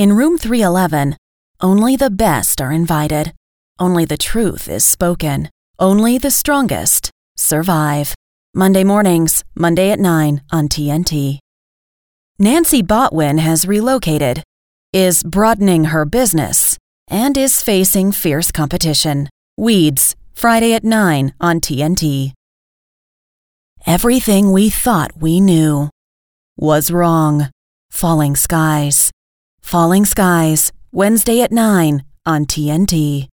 In room 311, only the best are invited. Only the truth is spoken. Only the strongest survive. Monday mornings, Monday at 9 on TNT. Nancy Botwin has relocated, is broadening her business, and is facing fierce competition. Weeds, Friday at 9 on TNT. Everything we thought we knew was wrong. Falling Skies. Falling Skies, Wednesday at 9 on TNT.